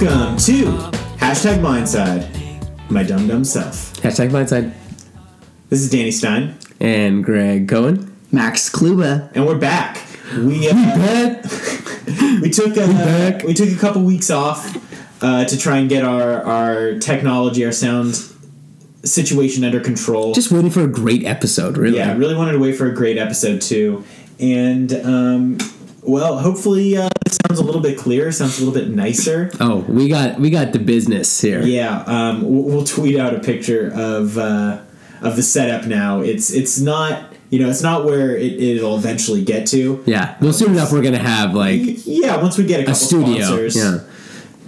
Welcome to hashtag Blindside, my dumb dumb self. Hashtag blindside. This is Danny Stein, And Greg Cohen. Max Kluba. and we're back. We uh, we took a, back. we took a couple weeks off uh, to try and get our our technology, our sound situation under control. Just waiting for a great episode, really. yeah, really wanted to wait for a great episode too, and um, well, hopefully uh, it sounds a little bit clearer, sounds a little bit nicer. Oh, we got we got the business here. Yeah, um, we'll, we'll tweet out a picture of uh, of the setup now. It's it's not you know it's not where it, it'll eventually get to. Yeah. Well, soon enough, we're gonna have like Yeah, once we get a couple a studio. sponsors, Yeah.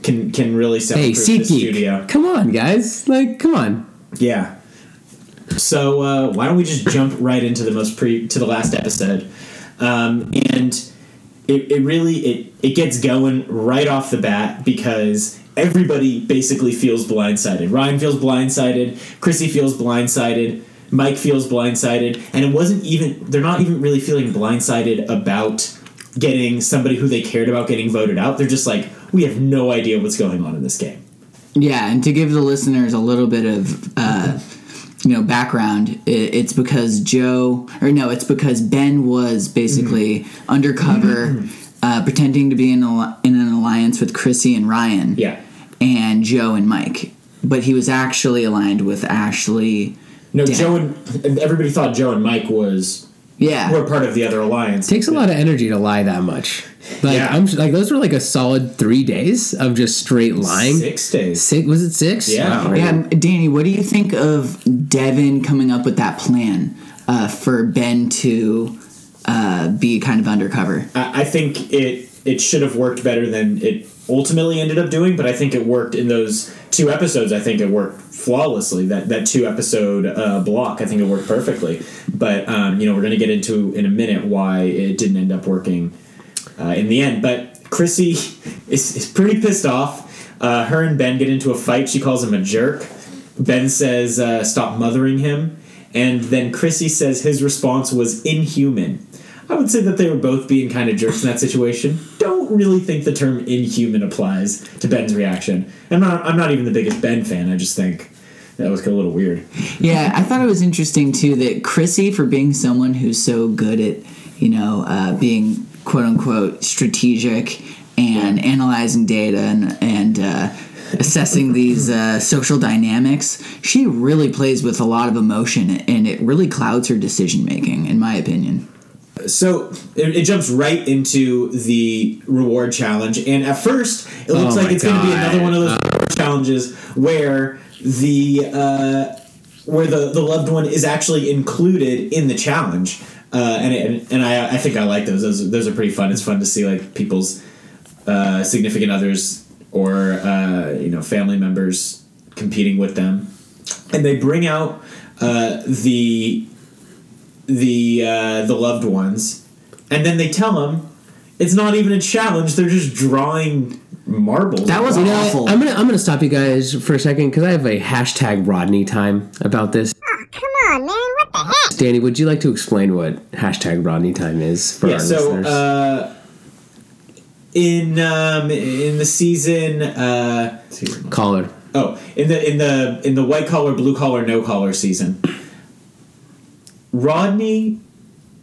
can can really Hey, soundproof the studio. Come on, guys. Like, come on. Yeah. So uh, why don't we just jump right into the most pre to the last episode, um, and it, it really it it gets going right off the bat because everybody basically feels blindsided. Ryan feels blindsided. Chrissy feels blindsided. Mike feels blindsided, and it wasn't even they're not even really feeling blindsided about getting somebody who they cared about getting voted out. They're just like we have no idea what's going on in this game. Yeah, and to give the listeners a little bit of uh, you know background, it's because Joe, or no, it's because Ben was basically undercover, uh, pretending to be in, a, in an alliance with Chrissy and Ryan. Yeah. and Joe and Mike, but he was actually aligned with Ashley. No, Dan. Joe and everybody thought Joe and Mike was Yeah, we're part of the other alliance. Takes a lot of energy to lie that much. Like, Yeah. I'm like those were like a solid three days of just straight lying. Six days. Six was it six? Yeah. Wow. Yeah, Danny, what do you think of Devon coming up with that plan uh, for Ben to uh, be kind of undercover? I, I think it it should have worked better than it ultimately ended up doing, but I think it worked in those two episodes. I think it worked flawlessly. That that two episode uh, block, I think it worked perfectly. But um, you know, we're going to get into in a minute why it didn't end up working uh, in the end. But Chrissy is, is pretty pissed off. Uh, her and Ben get into a fight. She calls him a jerk. Ben says, uh, "Stop mothering him," and then Chrissy says his response was inhuman. I would say that they were both being kind of jerks in that situation. Don't really think the term inhuman applies to Ben's reaction. I'm not. I'm not even the biggest Ben fan. I just think that was a little weird. Yeah, I thought it was interesting too that Chrissy, for being someone who's so good at, you know, uh, being quote unquote strategic and analyzing data and and uh, assessing these uh, social dynamics, she really plays with a lot of emotion, and it really clouds her decision making, in my opinion. So it, it jumps right into the reward challenge, and at first it looks Oh like it's going to be another one of those reward challenges where the uh, where the, the loved one is actually included in the challenge, uh, and it, and I, I think I like those. Those those are pretty fun. It's fun to see like people's uh, significant others or uh, you know family members competing with them, and they bring out uh, the the uh, the loved ones, and then they tell them it's not even a challenge. They're just drawing marbles. That was You awful. I'm gonna I'm gonna stop you guys for a second because I have a hashtag Rodney time about this. Come on, man. What the heck? Danny, would you like to explain what hashtag Rodney time is for yeah. our So listeners? uh, in um, in the season. Uh, Caller. Oh, in the in the in the white collar, blue collar, no collar season, Rodney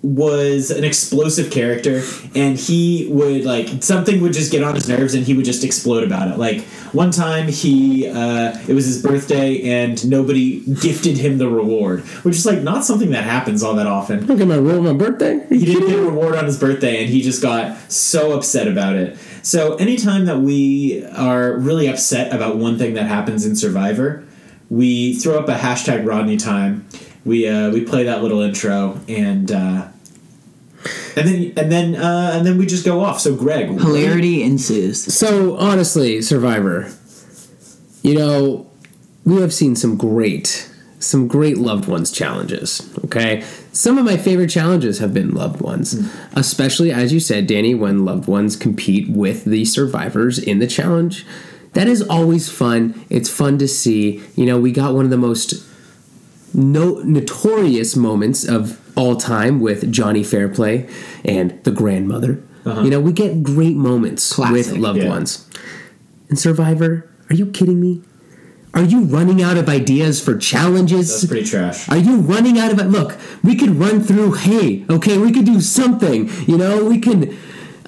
was an explosive character, and he would like something would just get on his nerves, and he would just explode about it. Like one time, he uh, it was his birthday, and nobody gifted him the reward, which is like not something that happens all that often Look at my roll my birthday. he didn't get a reward on his birthday and he just got so upset about it so anytime that we are really upset about one thing that happens in survivor we throw up a hashtag rodney time we uh, we play that little intro and uh, and then and then uh, and then we just go off so greg Hilarity ensues. So honestly, Survivor, you know, we have seen some great, some great loved ones challenges. Okay, some of my favorite challenges have been loved ones, especially as you said, Danny, when loved ones compete with the survivors in the challenge. That is always fun. It's fun to see. You know, we got one of the most no, notorious moments of all time with Johnny Fairplay and the grandmother. Uh-huh. You know, we get great moments with loved yeah. ones. And Survivor? Are you kidding me? Are you running out of ideas for challenges? That's pretty trash. Are you running out of it? Look, we could run through. Hey, okay, we could do something. You know, we can.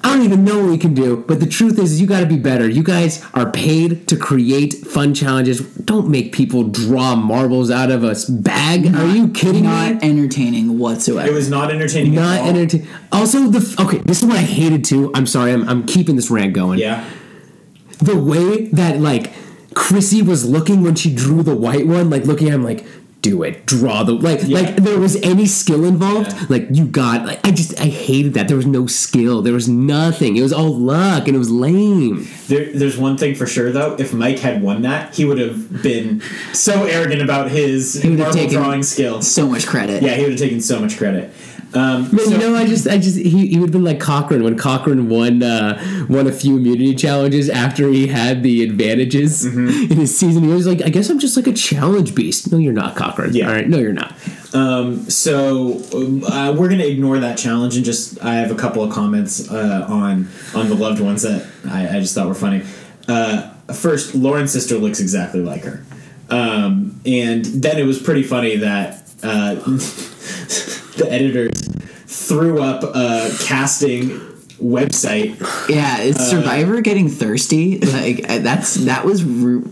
I don't even know what we can do. But the truth is, you got to be better. You guys are paid to create fun challenges. Don't make people draw marbles out of a s- bag. are you kidding Not me? entertaining whatsoever. It was not entertaining. Not entertaining. Also, the okay. This is what I hated too. I'm sorry. I'm, I'm keeping this rant going. Yeah. the way that like Chrissy was looking when she drew the white one, like looking at him like, do it, draw the like Yeah. like there was any skill involved. Yeah. Like you got like I just I hated that. There was no skill. There was nothing. It was all luck and it was lame. There, there's one thing for sure though. If Mike had won that, he would have been so arrogant about his marble drawing skill. so much credit. Yeah, he would have taken so much credit. Um, Man, so- you know, I just, I just, he, he would have been like Cochran when Cochran won, uh, won a few immunity challenges after he had the advantages Mm-hmm. in his season. He was like, I guess I'm just like a challenge beast. No, you're not, Cochran. Yeah. All right, no, you're not. Um, so um, uh, we're gonna ignore that challenge and just I have a couple of comments uh, on on the loved ones that I, I just thought were funny. Uh, first, Lauren's sister looks exactly like her, um, and then it was pretty funny that uh, the editors threw up a casting website. Yeah, is Uh, Survivor getting thirsty? Like uh, that's that was re-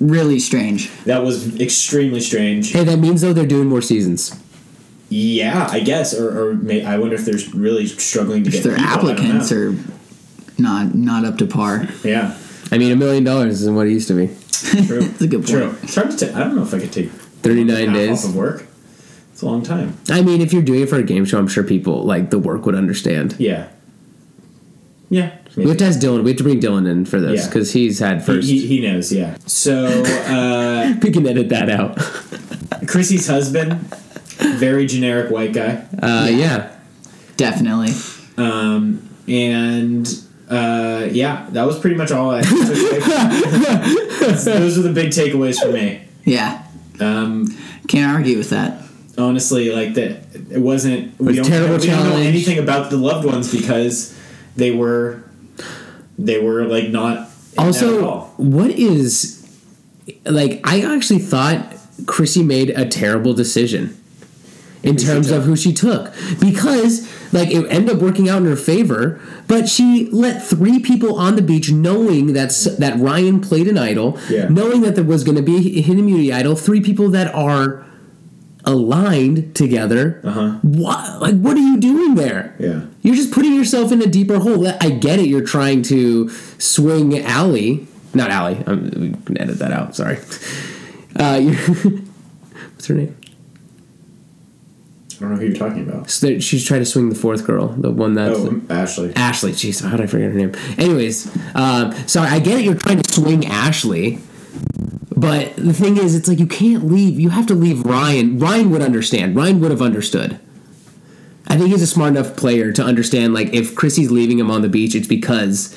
really strange. That was extremely strange. Hey, that means though they're doing more seasons. Yeah, I guess, or, or may, I wonder if they're really struggling to get their people, applicants know. are not not up to par. yeah. I mean, a million dollars isn't what it used to be. True. That's a good point. True. It's hard to. ta- I don't know if I could take 39 days. off of work. It's a long time. I mean, if you're doing it for a game show, I'm sure people like the work would understand. Yeah. Yeah. We have to ask Dylan. We have to bring Dylan in for this Yeah. because he's had first. he, he knows. Yeah. So uh, we can edit that out. Chrissy's husband, very generic white guy, Uh, yeah. Definitely. um, and uh, yeah, that was pretty much all I. took away. Those are the big takeaways for me. Yeah. Um, Can't argue with that. Honestly, like that, it wasn't. We was don't, terrible we don't know anything about the loved ones because they were, they were like not. in that at Also, what is like? I actually thought Chrissy made a terrible decision in she terms of who she took because like it ended up working out in her favor. But she let three people on the beach, knowing that that Ryan played an idol, Yeah. knowing that there was going to be a hidden immunity idol. Three people that are aligned together. Uh-huh. What? Like, what are you doing there? Yeah. You're just putting yourself in a deeper hole. I get it. You're trying to swing Allie, not Allie. Um, we can edit that out. Sorry. Uh, what's her name? I don't know who you're talking about. So that- she's trying to swing the fourth girl, the one that's Oh, Ashley. Ashley. Jeez, how did I forget her name? Anyways, um, so I get it. You're trying to swing Ashley, but the thing is, it's like you can't leave. You have to leave Ryan. Ryan would understand. Ryan would have understood. I think he's a smart enough player to understand. Like if Chrissy's leaving him on the beach, it's because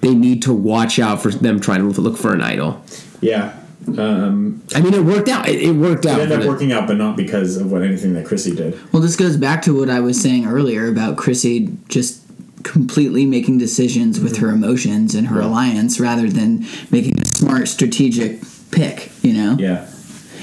they need to watch out for them trying to look for an idol. Yeah. Um, I mean, it worked out. It, it worked it out. ended up the- working out, but not because of what anything that Chrissy did. Well, this goes back to what I was saying earlier about Chrissy just completely making decisions with her emotions and her alliance rather than making a smart strategic pick, you know? Yeah.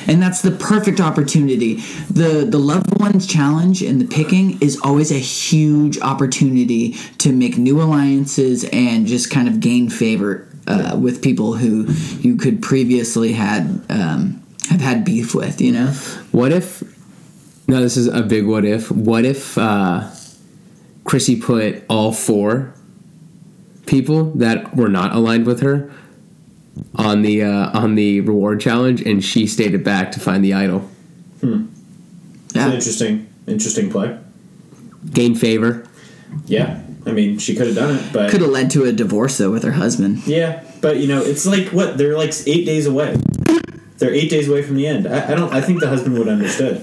And that's the perfect opportunity. The the loved ones challenge and the picking is always a huge opportunity to make new alliances and just kind of gain favor uh, with people who you could previously had um, have had beef with, you know? What if? No, this is a big what if. What if uh, Chrissy put all four people that were not aligned with her on the uh, on the reward challenge, and she stayed it back to find the idol, Hmm. It's an interesting, interesting play. gain favor. Yeah. I mean, she could have done it, but Could have led to a divorce though with her husband. yeah. But you know, it's like what they're like eight days away. They're eight days away from the end. I, I don't. I think the husband would have understood,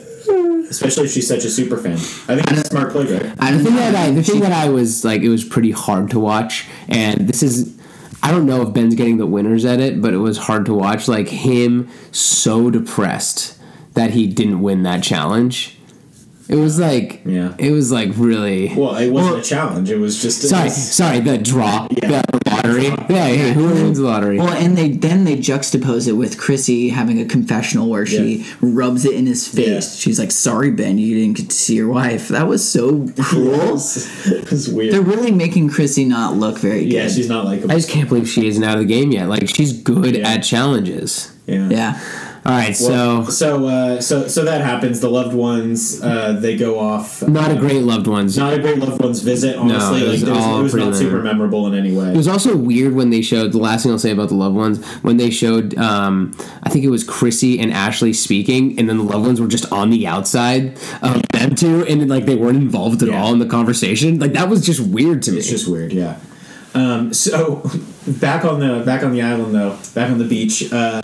especially if she's such a super fan. I think it's a smart play there. I The don't thing that I, the thing that I was like, it was pretty hard to watch, and this is. I don't know if Ben's getting the winners at it, but it was hard to watch. Like him so depressed that he didn't win that challenge. It was like Yeah. it was like really. Well, it wasn't a challenge. It was just. it sorry, was- sorry. The draw, Yeah. the lottery. Yeah, hey, who wins the lottery? Well, and they then they juxtapose it with Chrissy having a confessional where she Yeah. rubs it in his face. Yeah. She's like, "Sorry, Ben, you didn't get to see your wife." That was so cruel. it was weird. They're really making Chrissy not look very good. yeah, she's not like. I just can't believe she isn't out of the game yet. Like she's good Yeah. at challenges. yeah. yeah. All right, Well, so so uh, so so that happens. The loved ones uh, they go off. not a uh, great loved ones. not a great loved ones visit. Honestly, it like was was, all it was not super memorable in any way. It was also weird when they showed the last thing I'll say about the loved ones when they showed um, I think it was Chrissy and Ashley speaking and then the loved ones were just on the outside of them two and like they weren't involved at Yeah. all in the conversation like that was just weird to me. It's just weird, yeah. Um, so back on the back on the island though, back on the beach, uh,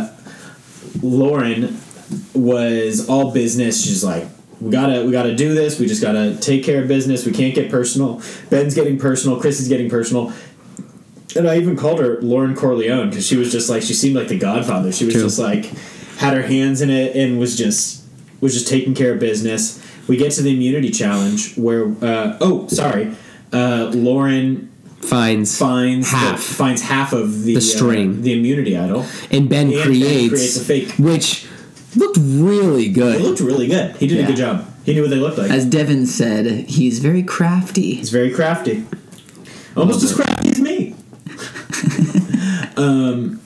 Lauren was all business. She's like, we gotta we gotta do this. We just gotta take care of business. We can't get personal. Ben's getting personal. Chris is getting personal. And I even called her Lauren Corleone because she was just like she seemed like the Godfather. She was True. just like had her hands in it and was just was just taking care of business. We get to the immunity challenge where uh, oh sorry, uh, Lauren Finds finds Half. the, finds half of the The string. uh, the immunity idol. and Ben And Ben creates, creates a fake. which looked really good. It looked really good. He did Yeah. a good job. He knew what they looked like. As Devon said, he's very crafty. He's very crafty. Almost as crafty as me. um,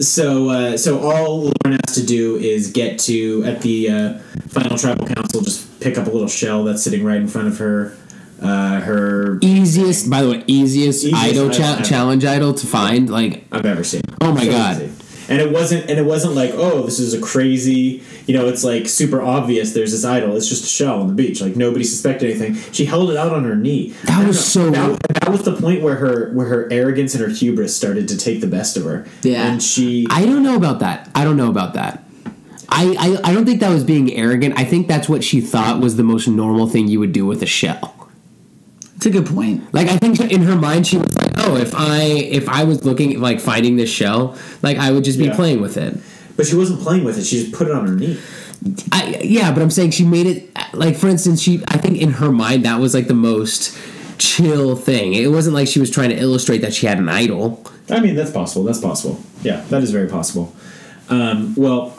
so uh, so all Lauren has to do is get to at the uh, final tribal council, just pick up a little shell that's sitting right in front of her. Uh, her Easiest, by the way, easiest, Easiest idol cha- challenge idol to find. Like I've ever seen. Oh my So God. easy. And it wasn't, and it wasn't like, oh, this is a crazy, you know, it's like super obvious. There's this idol. It's just a shell on the beach. Like nobody suspected anything. She held it out on her knee. That was so- That, that was the point where her where her arrogance and her hubris started to take the best of her. Yeah. and she. I don't know about that. I don't know about that. I, I, I don't think that was being arrogant. I think that's what she thought was the most normal thing you would do with a shell. It's a good point. Like I think in her mind she was like, "Oh, if I if I was looking like finding this shell, like I would just be Yeah. playing with it." but she wasn't playing with it. She just put it on her knee. I yeah, but I'm saying she made it like for instance, she I think in her mind that was like the most chill thing. It wasn't like she was trying to illustrate that she had an idol. I mean, that's possible. That's possible. Yeah, that is very possible. Um, well,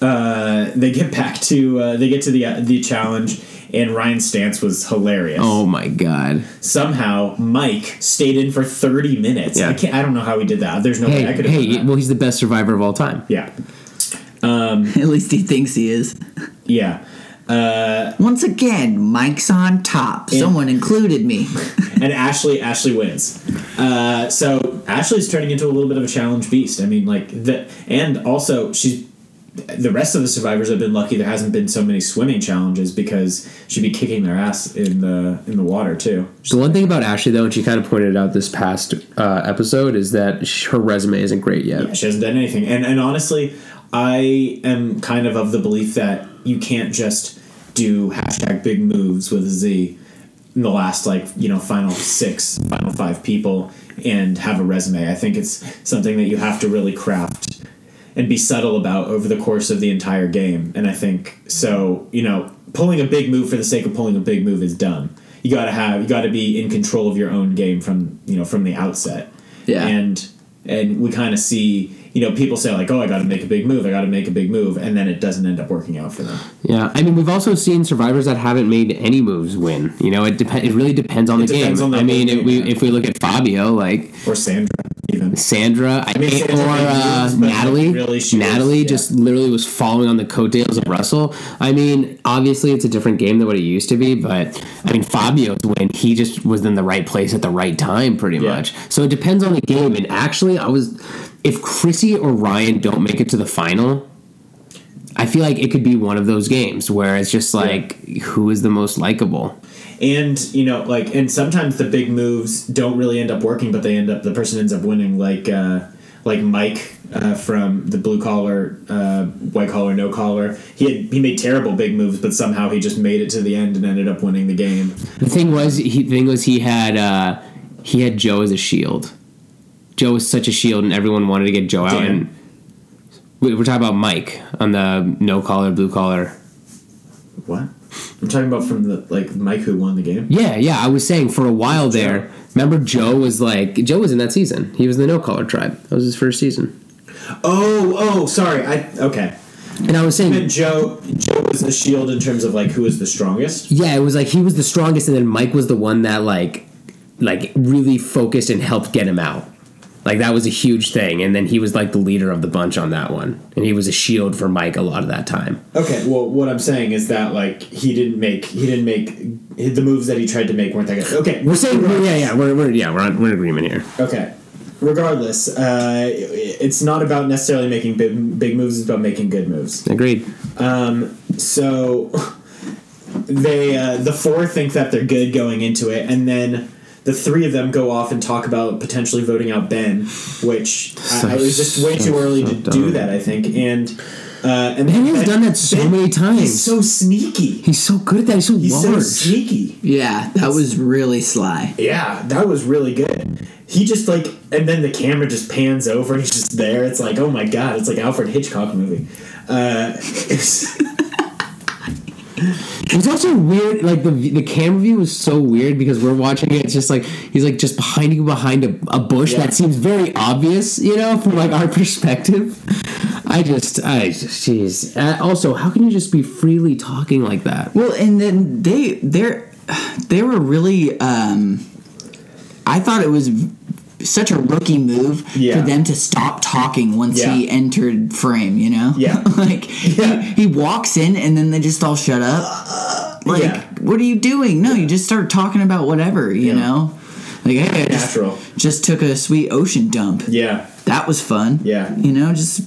uh, they get back to uh, they get to the uh, the challenge, and Ryan's stance was hilarious. Oh my god. somehow Mike stayed in for 30 minutes. Yeah. I can't I don't know how he did that. There's no Hey, way I could have hey, done that. well he's the best survivor of all time. yeah. At least he thinks he is. Yeah. Uh, Once again, Mike's on top. Someone included me. and Ashley Ashley wins. Uh, so Ashley's turning into a little bit of a challenge beast. I mean like the and also she's the rest of the survivors have been lucky there hasn't been so many swimming challenges because she'd be kicking their ass in the in the water too. The one thing about Ashley, though, and she kind of pointed out this past uh, episode, is that her resume isn't great yet. Yeah, she hasn't done anything. And and honestly, I am kind of of the belief that you can't just do hashtag big moves with a Z in the last like you know final six, final five people and have a resume. I think it's something that you have to really craft and be subtle about over the course of the entire game. And I think so. You know, pulling a big move for the sake of pulling a big move is dumb. You got to have you got to be in control of your own game from you know from the outset Yeah. and and we kind of see you know people say like oh i got to make a big move i got to make a big move and then it doesn't end up working out for them Yeah, I mean, we've also seen survivors that haven't made any moves win. You know, it dep- It really depends on It the depends game. on the I mean, if we if we look at Fabio, like or sandra even Sandra, I mean, think, Sandra or uh, Natalie. really was- Natalie yeah. just literally was following on the coattails of Russell. I mean, obviously it's a different game than what it used to be, but I mean, Fabio's win, he just was in the right place at the right time, pretty Yeah. much. So it depends on the game. And actually, I was if Chrissy or Ryan don't make it to the final. I feel like it could be one of those games where it's just like who is the most likable. and you know like and sometimes the big moves don't really end up working but they end up the person ends up winning like uh like mike uh, from the blue collar uh, white collar no collar he had he made terrible big moves but somehow he just made it to the end and ended up winning the game The thing was, he the thing was he had uh, he had Joe as a shield. Joe was such a shield, and everyone wanted to get Joe out. And we're talking about Mike on the no collar, blue collar. what I'm talking about from the like Mike who won the game. Yeah, yeah. I was saying for a while there. Remember, Joe was like Joe was in that season. He was in the No Collar Tribe. That was his first season. Oh, oh, sorry. I okay. And I was saying, And Joe, Joe was the shield in terms of like who was the strongest. yeah, it was like he was the strongest, and then Mike was the one that like, like really focused and helped get him out. Like that was a huge thing, and then he was like the leader of the bunch on that one, and he was a shield for Mike a lot of that time. Okay, well, what I'm saying is that like he didn't make he didn't make the moves that he tried to make weren't that good. Okay, We're saying, yeah, yeah, we're, we're yeah, we're, on, we're in agreement here. Okay. Regardless, uh, it's not about necessarily making big, big moves. It's about making good moves. Agreed. Um, So they uh, the four think that they're good going into it, and then the three of them go off and talk about potentially voting out Ben, which I, it was just way too early to so do that. I think, and uh, and Ben has done that so many times. He's so sneaky. He's so good at that. He's so He's so sneaky. Yeah, that was really sly. Yeah, that was really good. He just like, and then the camera just pans over and he's just there. It's like, oh my god, it's like Alfred Hitchcock movie. Uh, it's- It was also weird. Like the the camera view was so weird because we're watching it. It's just like he's like just behind you behind a, a bush Yeah. that seems very obvious, you know, from like our perspective. I just, I just, jeez. Uh, also, how can you just be freely talking like that? Well, and then they they they were really. Um, I thought it was such a rookie move Yeah. for them to stop talking once he entered frame. You know, Yeah. like Yeah. He, he walks in and then they just all shut up. Like, yeah. what are you doing? No, you just start talking about whatever. You Yeah. know, like hey, I just, just took a sweet ocean dump. yeah, That was fun. Yeah. you know, just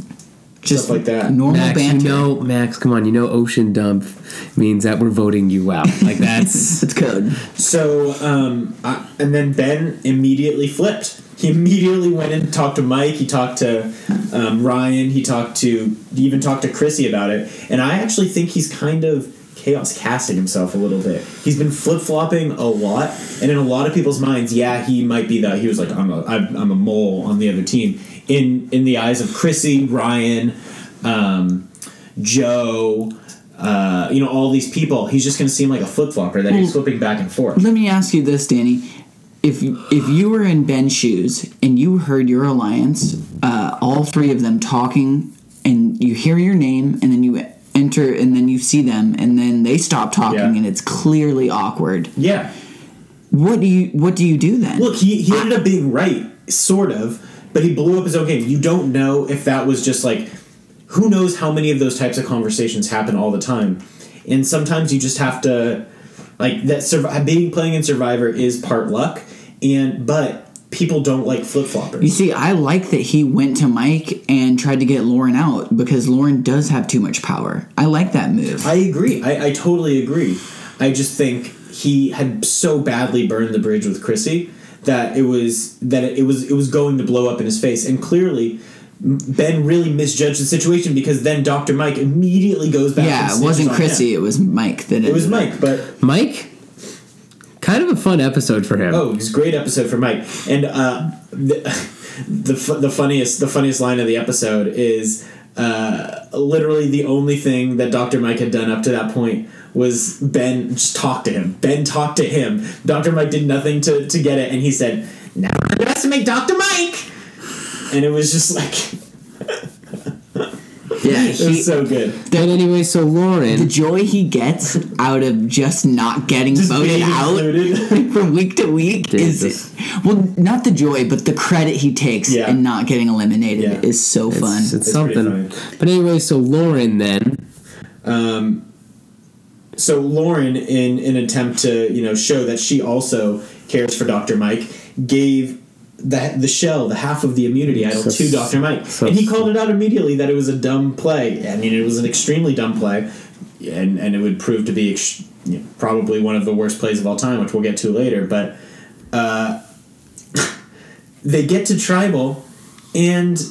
just like that. Normal Max, banter. you know, Max, come on, you know, ocean dump means that we're voting you out. Like that's it's code. So, um, I, and then Ben immediately flipped. He immediately went and talked to Mike. He talked to um, Ryan. He talked to he even talked to Chrissy about it. And I actually think he's kind of chaos casting himself a little bit. He's been flip flopping a lot, and in a lot of people's minds, yeah, he might be that. he was like I'm a I'm, I'm a mole on the other team. In in the eyes of Chrissy, Ryan, um, Joe. Uh, you know all these people. He's just going to seem like a flip flopper that he's flipping back and forth. Let me ask you this, Danny. If if you were in Ben's shoes and you heard your alliance, uh, all three of them talking, and you hear your name, and then you enter, and then you see them, and then they stop talking, Yeah. and it's clearly awkward. Yeah. What do you What do you do then? Look, he, he ended up being right, sort of, but he blew up his own game. You don't know if that was just like, who knows how many of those types of conversations happen all the time. And sometimes you just have to, like, that survi- being playing in Survivor is part luck, and but people don't like flip floppers. You see, I like that he went to Mike and tried to get Lauren out because Lauren does have too much power. I like that move. I agree. I, I totally agree. I just think he had so badly burned the bridge with Chrissy that it was that it was it was going to blow up in his face, and clearly. Ben really misjudged the situation because then Dr. Mike immediately goes back. yeah, it wasn't Chrissy, him. it was Mike that It was Mike, but Mike. Kind of a fun episode for him. oh, it was a great episode for Mike. And uh, the the, fu- the funniest the funniest line of the episode is uh, literally the only thing that Dr. Mike had done up to that point was Ben just talked to him. Ben talked to him. Dr. Mike did nothing to, to get it, and he said, "Never underestimate Dr. Mike." And it was just like Yeah, it was so good. But anyway, so Lauren. the joy he gets out of just not getting Just voted out from week to week Dude, is this- well not the joy but the credit he takes Yeah. in not getting eliminated Yeah. is so fun It's, it's It's something. funny. But anyway, so Lauren then. Um, so Lauren, in an attempt to you know show that she also cares for Dr. Mike, gave the the shell, the half of the immunity idol So- to Dr. Mike, so- and he called it out immediately that it was a dumb play. I mean, it was an extremely dumb play, and and it would prove to be ex- you know, probably one of the worst plays of all time, which we'll get to later. But uh, they get to tribal, and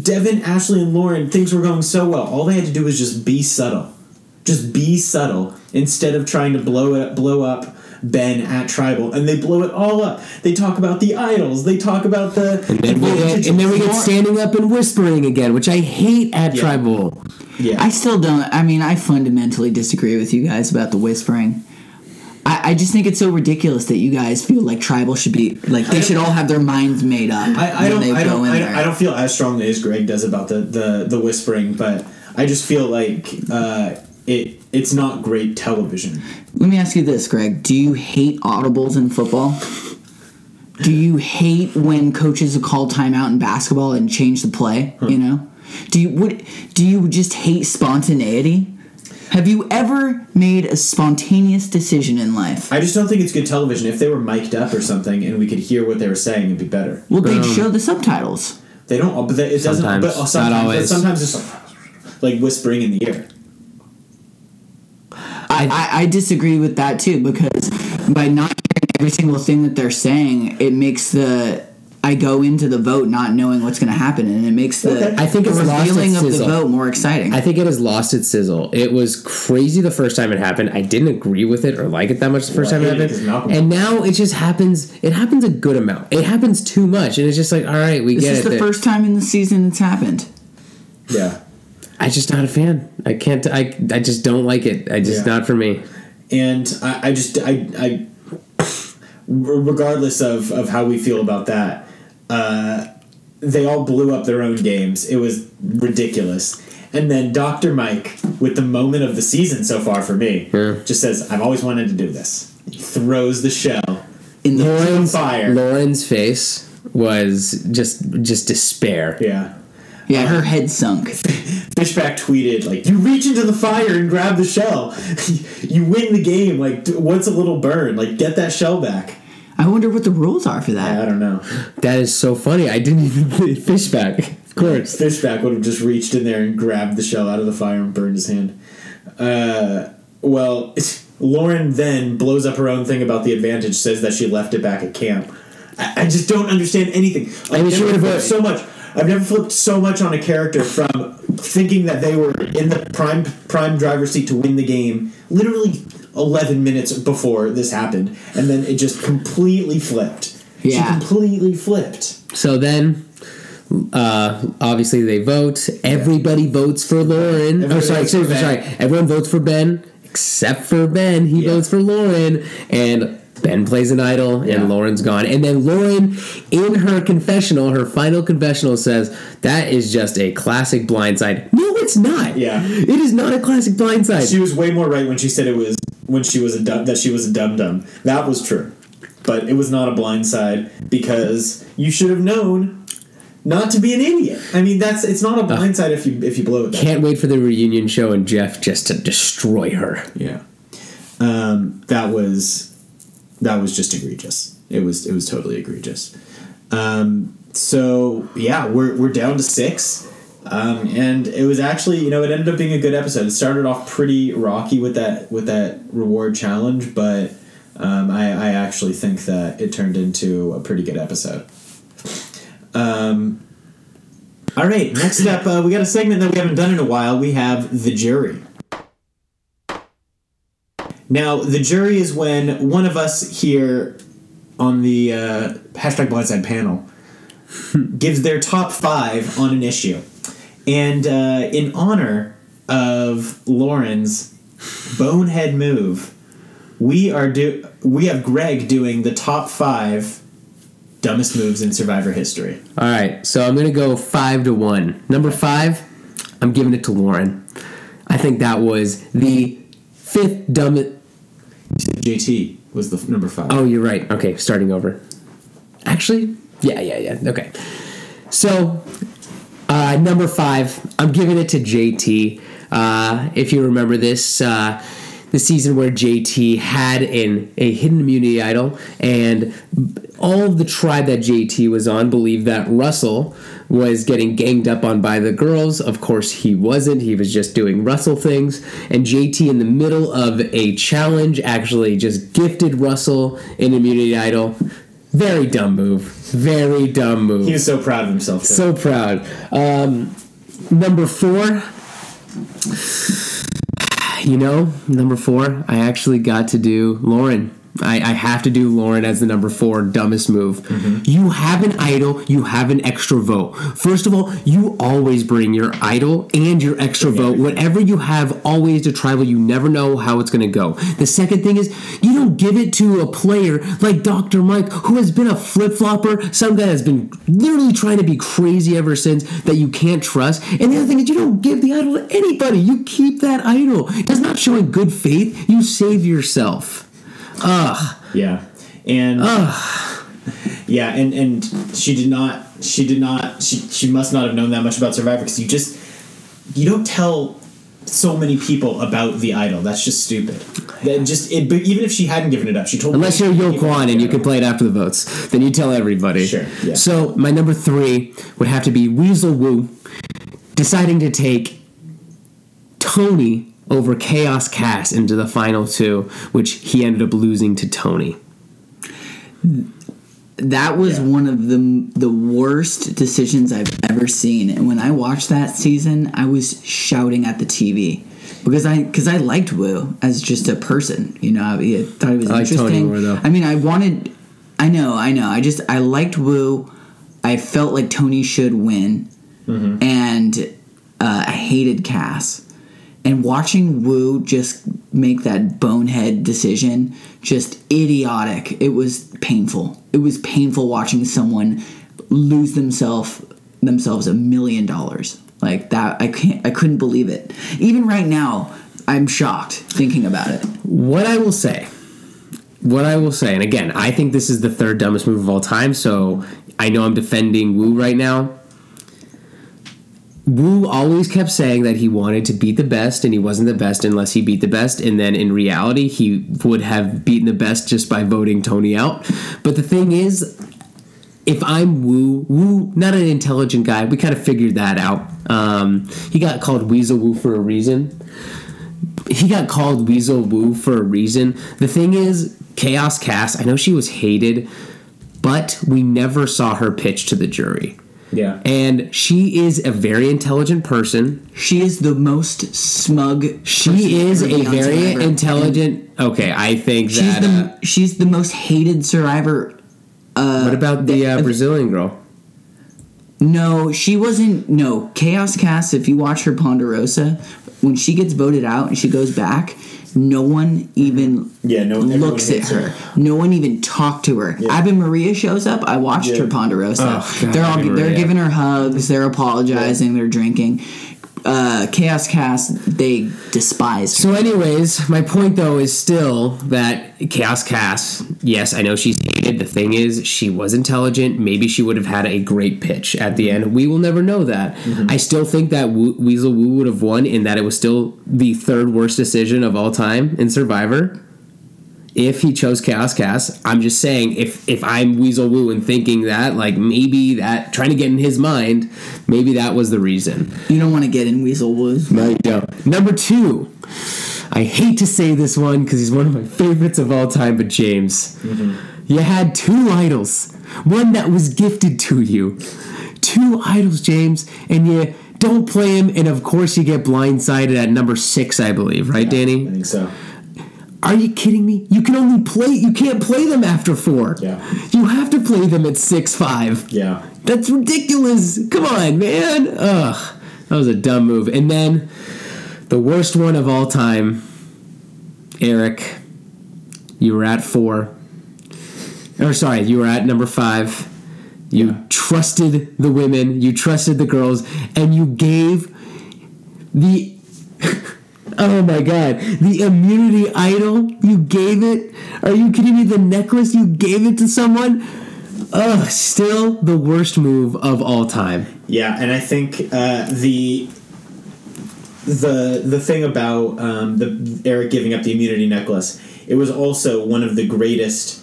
Devon, Ashley, and Lauren, things were going so well. All they had to do was just be subtle just be subtle instead of trying to blow it blow up Ben at tribal and they blow it all up. They talk about the idols. They talk about the And then, we get, and then we get standing up and whispering again, which I hate at Yeah. Tribal. Yeah. I still don't. I mean, I fundamentally disagree with you guys about the whispering. I, I just think it's so ridiculous that you guys feel like tribal should be like they should all have their minds made up. I, I when don't. they I go don't. in I, there. I don't feel as strongly as Greg does about the the, the whispering, but I just feel like uh, it. It's not great television. Let me ask you this, Greg. Do you hate audibles in football? Do you hate when coaches call timeout in basketball and change the play? You know, do you would do you just hate spontaneity? Have you ever made a spontaneous decision in life? I just don't think it's good television. If they were mic'd up or something and we could hear what they were saying, it'd be better. Well, they'd show the subtitles. They don't. But they, it doesn't. Sometimes, but not sometimes, always. But sometimes it's like, like whispering in the ear. I, I, I disagree with that too because by not hearing every single thing that they're saying, it makes the I go into the vote not knowing what's going to happen, and it makes the Okay. I think the it's lost revealing its of the vote more exciting. I think it has lost its sizzle. It was crazy the first time it happened. I didn't agree with it or like it that much the first Well, I time it hated it 'cause happened. And now it just happens. It happens a good amount. It happens too much, and it's just like, all right, we this get is it. the that- first time in the season it's happened. Yeah. I just not a fan. I can't. I I just don't like it. I just Yeah. not for me. and I, I just I, I regardless of, of how we feel about that uh, they all blew up their own games it was ridiculous and then dr mike with the moment of the season so far for me Yeah. just says i've always wanted to do this he throws the shell In the Lauren's fire. Lauren's face was just just despair. yeah yeah, her head sunk. Fishbach tweeted like, "You reach into the fire and grab the shell. you win the game. Like, what's a little burn? Like, get that shell back." I wonder what the rules are for that. I don't know. That is so funny. I didn't even fishbach. Of course. Fishbach would have just reached in there and grabbed the shell out of the fire and burned his hand. Uh, well, Lauren then blows up her own thing about the advantage, says that she left it back at camp. I, I just don't understand anything. I've mean, she never would've flipped so much. I've never flipped so much on a character from thinking that they were in the prime prime driver's seat to win the game, literally eleven minutes before this happened, and then it just completely flipped. She Yeah. completely flipped. So then, uh, obviously they vote. Everybody votes for Lauren. Everybody oh, sorry, seriously, sorry. Everyone votes for Ben except for Ben. He Yeah. votes for Lauren, and Ben plays an idol, Yeah. and Lauren's gone. And then Lauren, in her confessional, her final confessional, says that is just a classic blindside. No, it's not. Yeah. it is not a classic blindside. She was way more right when she said it was when she was a dum, that she was a dum dum. That was true, but it was not a blind side because you should have known not to be an idiot. I mean, that's it's not a blind side if you if you blow it. Can't wait for the reunion show and Jeff just to destroy her. Yeah, um, that was that was just egregious. It was it was totally egregious. Um, so yeah, we're we're down to six. Um, and it was actually, you know, it ended up being a good episode. It started off pretty rocky with that with that reward challenge, but um, I, I actually think that it turned into a pretty good episode. Um, all right, next up, uh, we got a segment that we haven't done in a while. We have the jury. Now, the jury is when one of us here on the uh, hashtag Blindside panel gives their top five on an issue. And uh, in honor of Lauren's bonehead move, we are do we have Greg doing the top five dumbest moves in Survivor history. All right, so I'm gonna go five to one. Number five, I'm giving it to Lauren. I think that was the fifth dumbest. JT was the number five. Oh, you're right. Okay, starting over. Actually, yeah, yeah, yeah. Okay. So, uh, number five, I'm giving it to JT. Uh, if you remember this, uh, the season where JT had an, a hidden immunity idol, and all of the tribe that JT was on believed that Russell was getting ganged up on by the girls. Of course, he wasn't. He was just doing Russell things. And JT, in the middle of a challenge, actually just gifted Russell an immunity idol. Very dumb move. Very dumb move. He was so proud of himself. So proud. Um, number four. You know, number four, I actually got to do Lauren. I, I have to do Lauren as the number four dumbest move. Mm-hmm. You have an idol, you have an extra vote. First of all, you always bring your idol and your extra vote. Whatever you have, always to tribal. You never know how it's going to go. The second thing is, you don't give it to a player like Dr. Mike, who has been a flip flopper, some guy has been literally trying to be crazy ever since that you can't trust. And the other thing is, you don't give the idol to anybody. You keep that idol. That's not showing good faith. You save yourself. Ugh. Yeah, and yeah, and and she did not. She did not. She she must not have known that much about Survivor because you just you don't tell so many people about the idol. That's just stupid. That just it, but even if she hadn't given it up, she told Unless you're Yul Kwon and you can play it after the votes, then you tell everybody. Sure, yeah. So my number three would have to be Weasel Woo deciding to take Tony over Chaos Kass into the final two, which he ended up losing to Tony. That was Yeah. one of the the worst decisions I've ever seen. And when I watched that season, I was shouting at the TV because I because I liked Woo as just a person. You know, I, I thought he was I like Tony interesting. more. I mean, I wanted. I know, I know. I just I liked Woo. I felt like Tony should win, Mm-hmm. and uh, I hated Kass. And watching Woo just make that bonehead decision, just idiotic. It was painful. It was painful watching someone lose themselves themselves a million dollars like that. I can't. I couldn't believe it. Even right now, I'm shocked thinking about it. What I will say, what I will say, and again, I think this is the third dumbest move of all time, so I know I'm defending Woo right now. Woo always kept saying that he wanted to beat the best, and he wasn't the best unless he beat the best. And then in reality, he would have beaten the best just by voting Tony out. But the thing is, if I'm Woo, Woo, not an intelligent guy, we kind of figured that out. Um, he got called Weasel Woo for a reason he got called Weasel Woo for a reason. The thing is, Chaos Kass, I know she was hated, but we never saw her pitch to the jury. Yeah. And she is a very intelligent person. She is the most smug. She is a very Survivor. intelligent. Okay, I think She's that. the uh, she's the most hated survivor. Uh, what about the uh, Brazilian girl? No, she wasn't. No, Chaos Kass. If you watch her Ponderosa, when she gets voted out and she goes back, no one even Yeah, no- everyone looks at her. her. No one even talked to her. Abi-Maria shows up. I watched Yeah. her Ponderosa. Oh, God, they're all Abi they're giving her hugs. They're apologizing. They're drinking. Uh, Chaos Kass. They despise her. So, anyways, my point though is still that Chaos Kass. yes, I know she's hated. The thing is, she was intelligent. Maybe she would have had a great pitch at the end. We will never know that. I still think that Weasel Woo would have won, in that it was still the third worst decision of all time in Survivor. If he chose Chaos Kass, I'm just saying, if if I'm Weasel Woo and thinking that, like maybe that, trying to get in his mind, maybe that was the reason. You don't want to get in Weasel Woods. No, you don't. Number two. I hate to say this one because he's one of my favorites of all time, but James. Mm-hmm. You had two idols. One that was gifted to you. Two idols, James, and you don't play him, and of course you get blindsided at number six, I believe, right, I Danny? I think so. Are you kidding me? You can only play you can't play them after four. Yeah. You have to play them at six five. Yeah. That's ridiculous. Come on, man. Ugh. That was a dumb move. And then the worst one of all time, Eric. You were at four. Or sorry, you were at number five. You Yeah. trusted the women, you trusted the girls, and you gave the Oh my god, the immunity idol, you gave it? Are you kidding me? The necklace, you gave it to someone? Ugh, still the worst move of all time. Yeah, and I think uh, the the the thing about um, the Eric giving up the immunity necklace, it was also one of the greatest,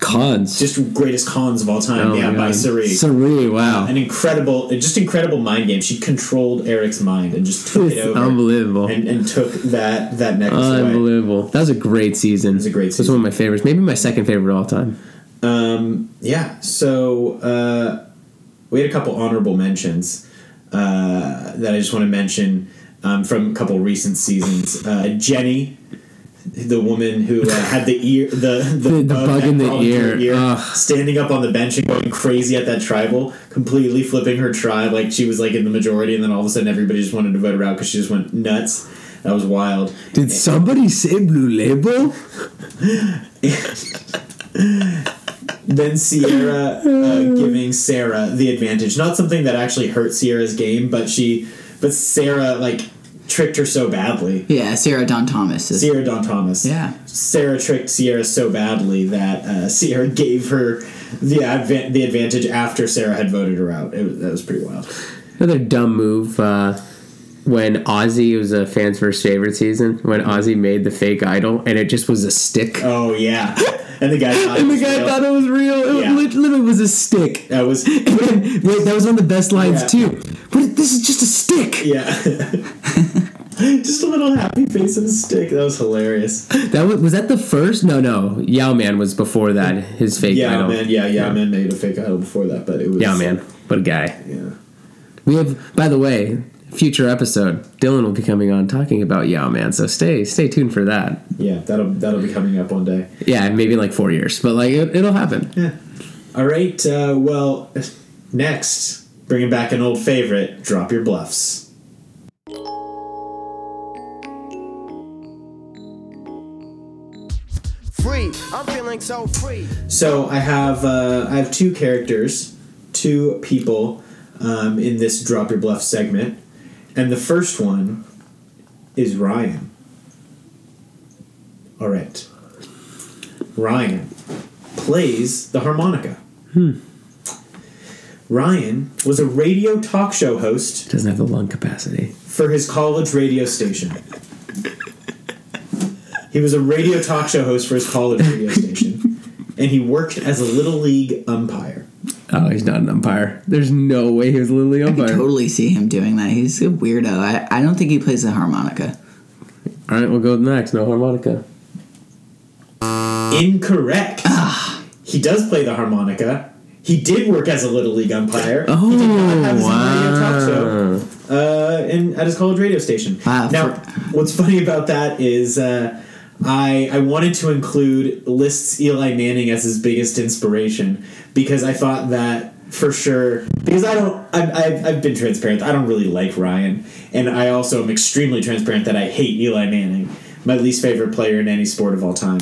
Cons. just greatest cons of all time. Oh yeah, by. Cirie. Cirie, wow. An incredible, just incredible mind game. She controlled Eric's mind and just took it over. unbelievable. And, and took that that away. Unbelievable. That was a great season. It was a great season. one of my favorites. Maybe my second favorite of all time. Um, yeah. So uh, we had a couple honorable mentions uh, that I just want to mention um, from a couple recent seasons. Uh, Jenny the woman who uh, had the ear, the the, The- the bug in the into ear. Standing up on the bench and going crazy at that tribal, completely flipping her tribe like she was like in the majority, and then all of a sudden everybody just wanted to vote her out because she just went nuts. That was wild. Did somebody say Blue Label? Then Sierra uh, giving Sarah the advantage, not something that actually hurt Sierra's game, but she, but Sarah like tricked her so badly. Yeah, Sarah Dawn Thomas is. Sierra Dawn Thomas. Yeah. Sarah tricked Sierra so badly that uh, Sierra gave her the advan- the advantage after Sarah had voted her out. It was, that was pretty wild. Another dumb move uh, when Ozzy it was a fans first favorite season when Ozzy made the fake idol and it just was a stick. Oh yeah, and the guy thought it and the was guy real. thought it was real. It Yeah. lit- literally was a stick. that was then, that was one of the best lines Yeah. too. But this is just a stick. yeah. Just a little happy face and a stick. That was hilarious. That was, was that the first? No, no. Yau-Man was before that. His fake Yeah, idol. man. Yeah, yeah, man made a fake idol before that, but it was Yau-Man. What a guy. Yeah. We have, by the way, future episode. Dylan will be coming on talking about Yau-Man. So stay, stay tuned for that. Yeah, that'll that'll be coming up one day. Yeah, maybe in like four years, but like it, it'll happen. Yeah. All right. Uh, well, next, bringing back an old favorite. Drop your bluffs. Free, I'm feeling so free. So I have uh, I have two characters, two people um, in this drop your bluff segment, and the first one is Ryan. All right. Ryan plays the harmonica. Hmm. Ryan was a radio talk show host Doesn't have the lung capacity. for his college radio station. He was a radio talk show host for his college radio station, and he worked as a little league umpire. Oh, he's not an umpire. There's no way he was a little league umpire. I could totally see him doing that. He's a weirdo. I, I don't think he plays the harmonica. All right, we'll go with next. No harmonica. Incorrect. He does play the harmonica. He did work as a little league umpire. he did not have his own radio talk show uh, in, at his college radio station. Wow, now, for- what's funny about that is uh, I I wanted to include lists Eli Manning as his biggest inspiration because I thought that for sure because I don't I've, I've, I've been transparent. I don't really like Ryan. And I also am extremely transparent that I hate Eli Manning my least favorite player in any sport of all time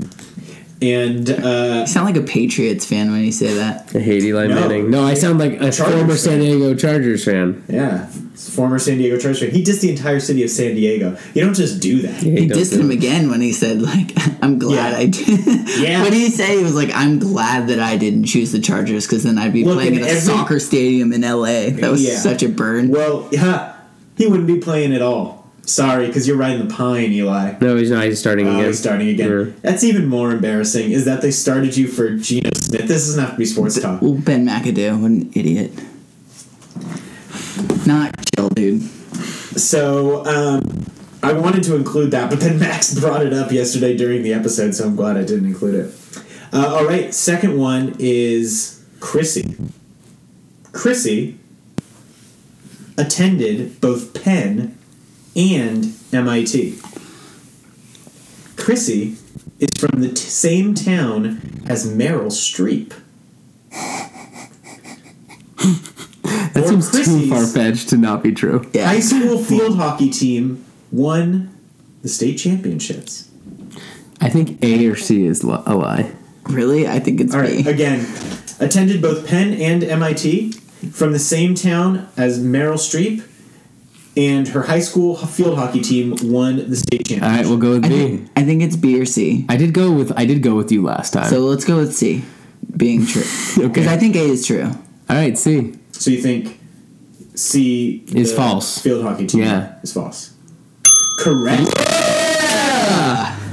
and uh, You sound like a Patriots fan when you say that. I hate Eli No. Manning. No, I sound like a Chargers former fan. San Diego Chargers fan. Yeah, former San Diego Chargers fan. He dissed the entire city of San Diego. You don't just do that. Yeah, He don't dissed him it. again when he said, like, I'm glad Yeah. I did. Yeah. What did he say? He was like, I'm glad that I didn't choose the Chargers because then I'd be Look, playing in at a every- soccer stadium in LA. That was Yeah. such a burn. Well, yeah, he wouldn't be playing at all. Sorry, because you're riding the pine, Eli. No, he's not. He's starting Oh, again. he's starting again. Yeah. That's even more embarrassing. Is that they started you for Geno Smith? This doesn't have to be sports talk. Well, Ben McAdoo, what an idiot. Not chill, dude. So um, I wanted to include that, but then Max brought it up yesterday during the episode, so I'm glad I didn't include it. Uh, all right, second one is Chrissy. Chrissy attended both Penn and MIT. Chrissy is from the t- same town as Meryl Streep. That Or seems too far fetched to not be true. Yeah. high school field hockey team won the state championships. I think A or C is li- a lie. Really? I think it's All right, B. again, attended both Penn and MIT from the same town as Meryl Streep, and her high school field hockey team won the state championship. All right, we'll go with I B. think, I think it's B or C. I did go with I did go with you last time. So let's go with C, being true. Okay. Because I think A is true. All right, C. So you think C Is false. Field hockey team Yeah. is false. Correct.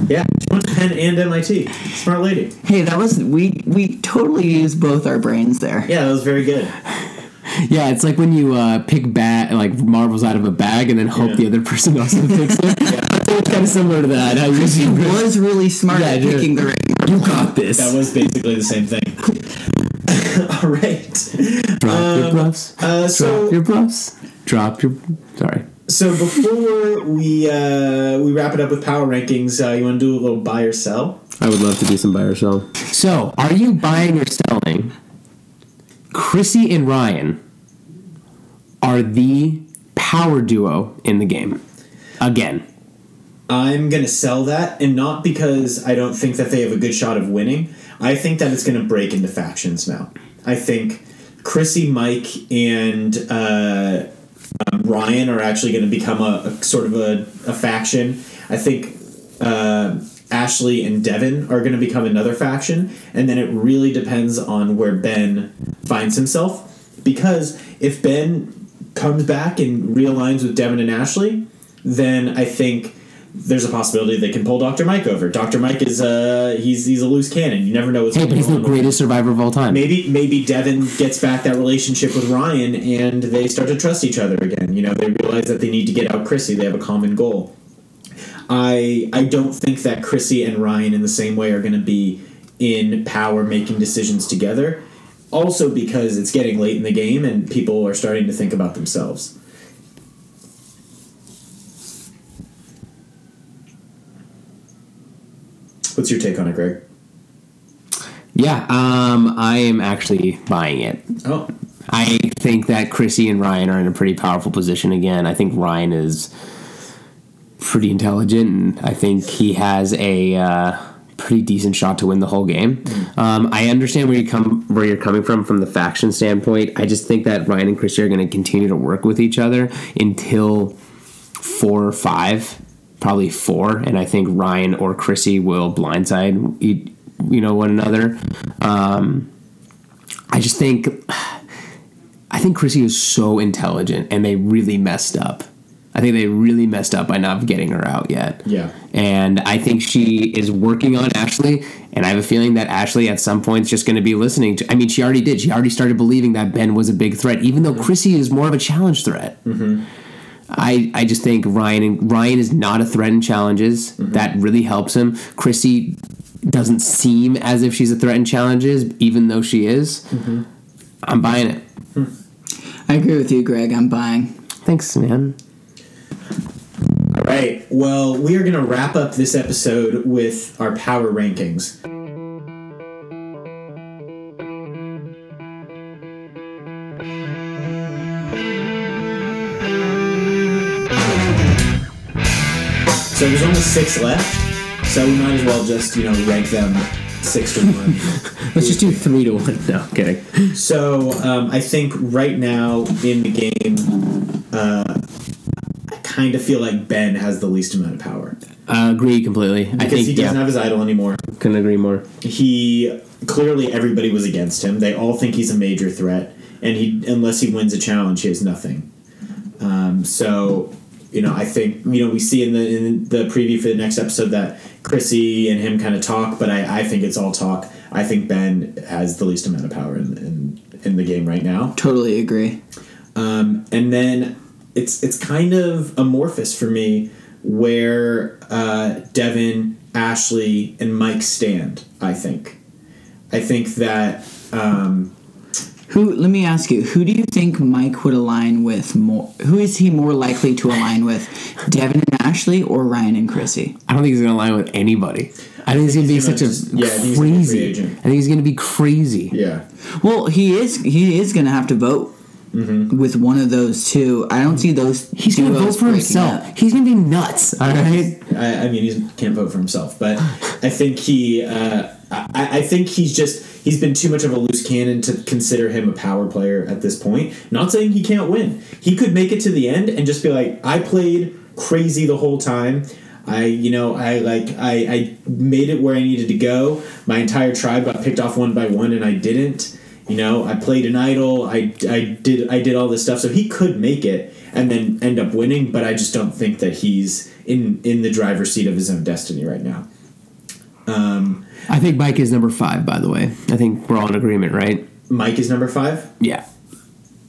Yeah, she went to Penn and MIT. Smart lady. Hey, that was we we totally used both our brains there. Yeah, that was very good. Yeah, it's like when you uh, pick bat like marbles out of a bag and then hope Yeah. the other person also picks it. It's kind of similar to that. How you just He was really smart Yeah, at dude. picking the right. you got this. That was basically the same thing. All right. Drop your bluffs. Uh, so Drop your bluffs. Drop your. Sorry. So before we uh, we wrap it up with power rankings, uh, you want to do a little buy or sell? I would love to do some buy or sell. So, are you buying or selling? Chrissy and Ryan are the power duo in the game. Again. I'm gonna sell that, and not because I don't think that they have a good shot of winning. I think that it's gonna break into factions now. I think Chrissy, Mike, and uh, um, Ryan are actually going to become a, a sort of a, a faction. I think uh, Ashley and Devon are going to become another faction, and then it really depends on where Ben finds himself. Because if Ben comes back and realigns with Devon and Ashley, then I think there's a possibility they can pull Dr. Mike over. Dr. Mike is uh he's he's a loose cannon. You never know what's going but he's the greatest survivor of all time. Maybe maybe Devon gets back that relationship with Ryan and they start to trust each other again. You know, they realize that they need to get out Chrissy. They have a common goal. I I don't think that Chrissy and Ryan in the same way are going to be in power making decisions together. Also because it's getting late in the game and people are starting to think about themselves. What's your take on it, Greg? Yeah, um, I am actually buying it. Oh, I think that Chrissy and Ryan are in a pretty powerful position again. I think Ryan is pretty intelligent, and I think he has a uh, pretty decent shot to win the whole game. Um, I understand where you come where you're coming from from the faction standpoint. I just think that Ryan and Chrissy are going to continue to work with each other until four or five, probably four, and I think Ryan or Chrissy will blindside you know one another. Um, I just think I think Chrissy is so intelligent, and they really messed up. I think they really messed up by not getting her out yet. Yeah. And I think she is working on Ashley, and I have a feeling that Ashley at some point is just going to be listening to. I mean, she already did. She already started believing that Ben was a big threat, even though Chrissy is more of a challenge threat. Mm-hmm. I, I just think Ryan and Ryan is not a threat in challenges. Mm-hmm. That really helps him. Chrissy doesn't seem as if she's a threat in challenges, even though she is. Mm-hmm. I'm buying it. Hmm. I agree with you, Greg. I'm buying. Thanks, man. All right. Well, we are going to wrap up this episode with our power rankings. So there's only six left. So we might as well just, you know, rank them six to one. Let's just do three to one. No, kidding. So um, I think right now in the game, uh, kind of feel like Ben has the least amount of power Uh, agree completely. I because think he doesn't yeah, have his idol anymore. couldn't agree more. He clearly everybody was against him. They all think he's a major threat, and he unless he wins a challenge, he has nothing. Um, so you know, I think you know we see in the in the preview for the next episode that Chrissy and him kind of talk, but I, I think it's all talk. I think Ben has the least amount of power in in, in the game right now. Totally agree. Um, and then it's it's kind of amorphous for me where uh, Devon, Ashley, and Mike stand. I think. I think that um, Who? Let me ask you. Who do you think Mike would align with more? Who is he more likely to align with, Devon and Ashley or Ryan and Chrissy? I don't think he's going to align with anybody. I think he's going to be such a just- yeah, I think he's gonna be a free crazy. I think he's going to be crazy. yeah, Well, he is. He is going to have to vote with one of those two. I don't see those. He's going to vote for himself. up. He's going to be nuts. All right. I, I mean he can't vote for himself, but I think he. Uh, I, I think he's just he's been too much of a loose cannon to consider him a power player at this point. Not saying he can't win. He could make it to the end and just be like, I played crazy the whole time. I, you know, I like I, I made it where I needed to go. My entire tribe got picked off one by one, and I didn't. You know, I played an idol. I, I did I did all this stuff, so he could make it and then end up winning. But I just don't think that he's in in the driver's seat of his own destiny right now. Um, I think Mike is number five, by the way. I think we're all in agreement, right? Mike is number five, Yeah.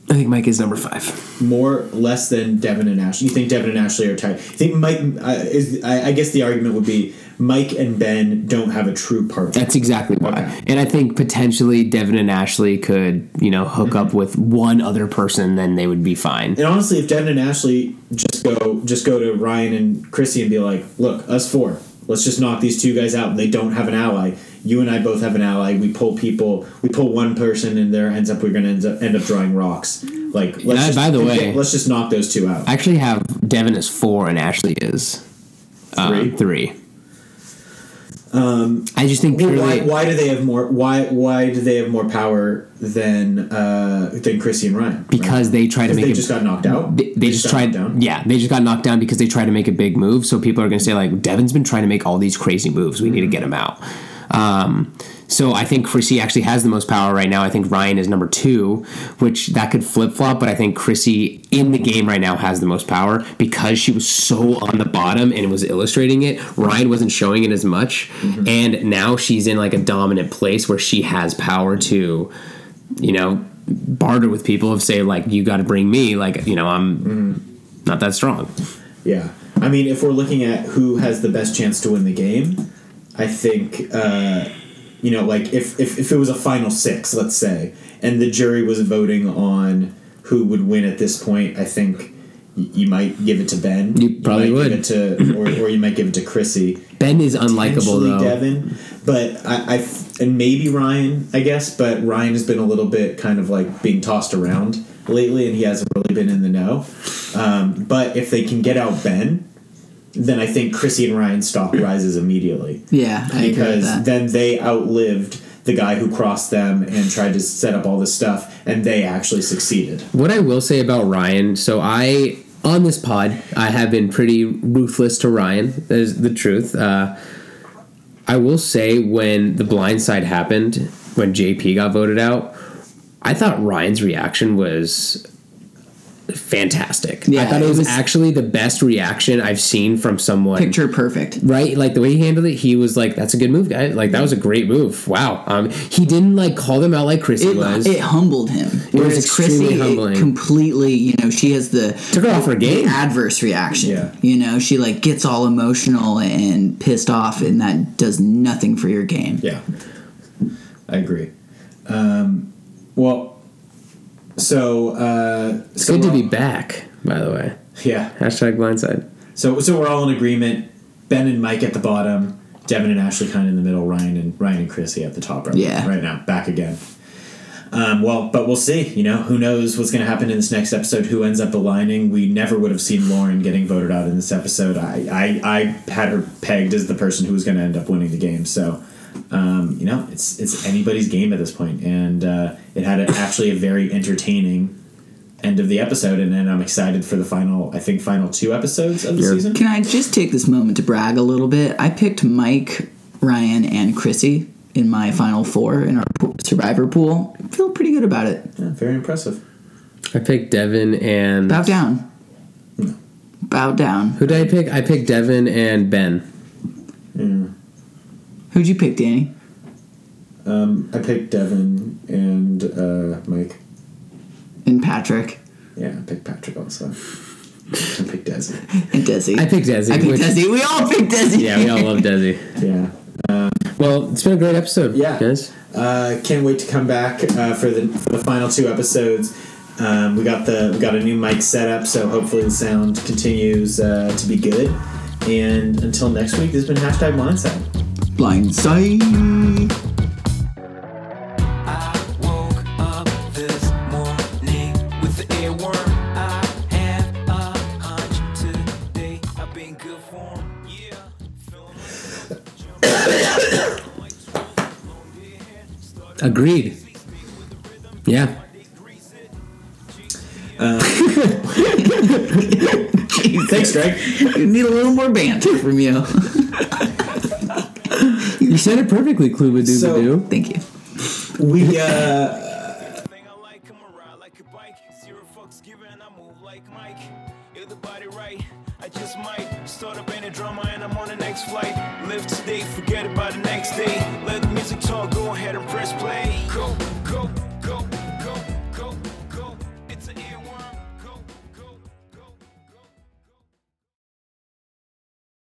I think Mike is number five. more less than Devon and Ashley. You think Devon and Ashley are tied? You think Mike uh, is? I, I guess the argument would be Mike and Ben don't have a true partner. That's exactly why. Okay. And I think potentially Devon and Ashley could, you know, hook up Mm-hmm. with one other person, then they would be fine. And honestly, if Devon and Ashley just go just go to Ryan and Chrissy and be like, "Look, us four, let's just knock these two guys out." And they don't have an ally. You and I both have an ally. We pull people. We pull one person, and there ends up we're going to end up, end up drawing rocks. Like, let's Yeah, just, by the way- let's just knock those two out. I actually have Devon as four and Ashley is um, Three? Um, I just think purely why, why do they have more? Why why do they have more power than uh, than Chrissy and Ryan? right? because they try to make they it. just got knocked out. they, they just got tried, knocked down? yeah, they just got knocked down because they tried to make a big move. So people are going to say like, Devon's been trying to make all these crazy moves. We need to get him out. Um, so I think Chrissy actually has the most power right now. I think Ryan is number two, which that could flip flop. But I think Chrissy in the game right now has the most power because she was so on the bottom and was illustrating it. Ryan wasn't showing it as much, Mm-hmm. and now she's in like a dominant place where she has power to, you know, barter with people of say like you got to bring me like you know I'm Mm-hmm. not that strong. Yeah. I mean, if we're looking at who has the best chance to win the game, I think, uh, you know, like if, if, if it was a final six, let's say, and the jury was voting on who would win at this point, I think you might give it to Ben. You probably might would. Give it to, or, or you might give it to Chrissy. Ben is unlikable though. Devon, but I, I and maybe Ryan, I guess, but Ryan has been a little bit kind of like being tossed around lately, and he hasn't really been in the know. Um, but if they can get out Ben, then I think Chrissy and Ryan's stock rises immediately Yeah, I agree with because that. then they outlived the guy who crossed them and tried to set up all this stuff, and they actually succeeded. What I will say about Ryan, so I on this pod, I have been pretty ruthless to Ryan. That is the truth. Uh, I will say when the blind side happened, when JP got voted out, I thought Ryan's reaction was fantastic. Yeah, I thought it it was, was- actually the best reaction I've seen from someone. Picture perfect. Right, like the way he handled it, he was like, "That's a good move, guy. Like that was a great move. Wow." Um, he didn't like call them out like Chrissy It, was. it humbled him. Whereas extremely Chrissy, humbling. it completely, you know, she has the Took her off her game. adverse reaction. Yeah. You know, she like gets all emotional and pissed off, and that does nothing for your game. Yeah, I agree. Um, well, so uh, it's so good to be back, by the way. Yeah. Hashtag blindside. So so we're all in agreement. Ben and Mike at the bottom, Devon and Ashley kind of in the middle, Ryan and Ryan and Chrissy at the top right, Yeah. right now, back again. Um, well, but we'll see. You know, who knows what's going to happen in this next episode? Who ends up aligning? We never would have seen Lauren getting voted out in this episode. I I, I had her pegged as the person who was going to end up winning the game. So, um, you know, it's it's anybody's game at this point, and uh, it had a, actually a very entertaining end of the episode, and then I'm excited for the final. I think final two episodes of the Yeah. season. Can I just take this moment to brag a little bit? I picked Mike, Ryan, and Chrissy in my final four in our survivor pool. I feel pretty good about it. Yeah, very impressive. I picked Devon and Bow down. Bow down. who did I pick? I picked Devon and Ben. Who'd you pick, Danny? Um, I picked Devon and uh, Mike. And Patrick. Yeah, I picked Patrick also. I picked Desi. And Desi. I picked Desi. I picked which- Desi. We all picked Desi. Yeah, we all love Desi. Yeah. Well, it's been a great episode. Yeah. guys. Uh, can't wait to come back uh, for the for the final two episodes. Um, we got the we got a new mic setup, so hopefully the sound continues uh, to be good. And until next week, this has been hashtag Blindside. Blindside. I woke up this morning with the earworm. I have a hunch today. I've been good form. Yeah. Agreed. Yeah. Thanks, Greg. You need a little more banter from you. You said it perfectly, Kluba So- Doo. Thank you. We uh,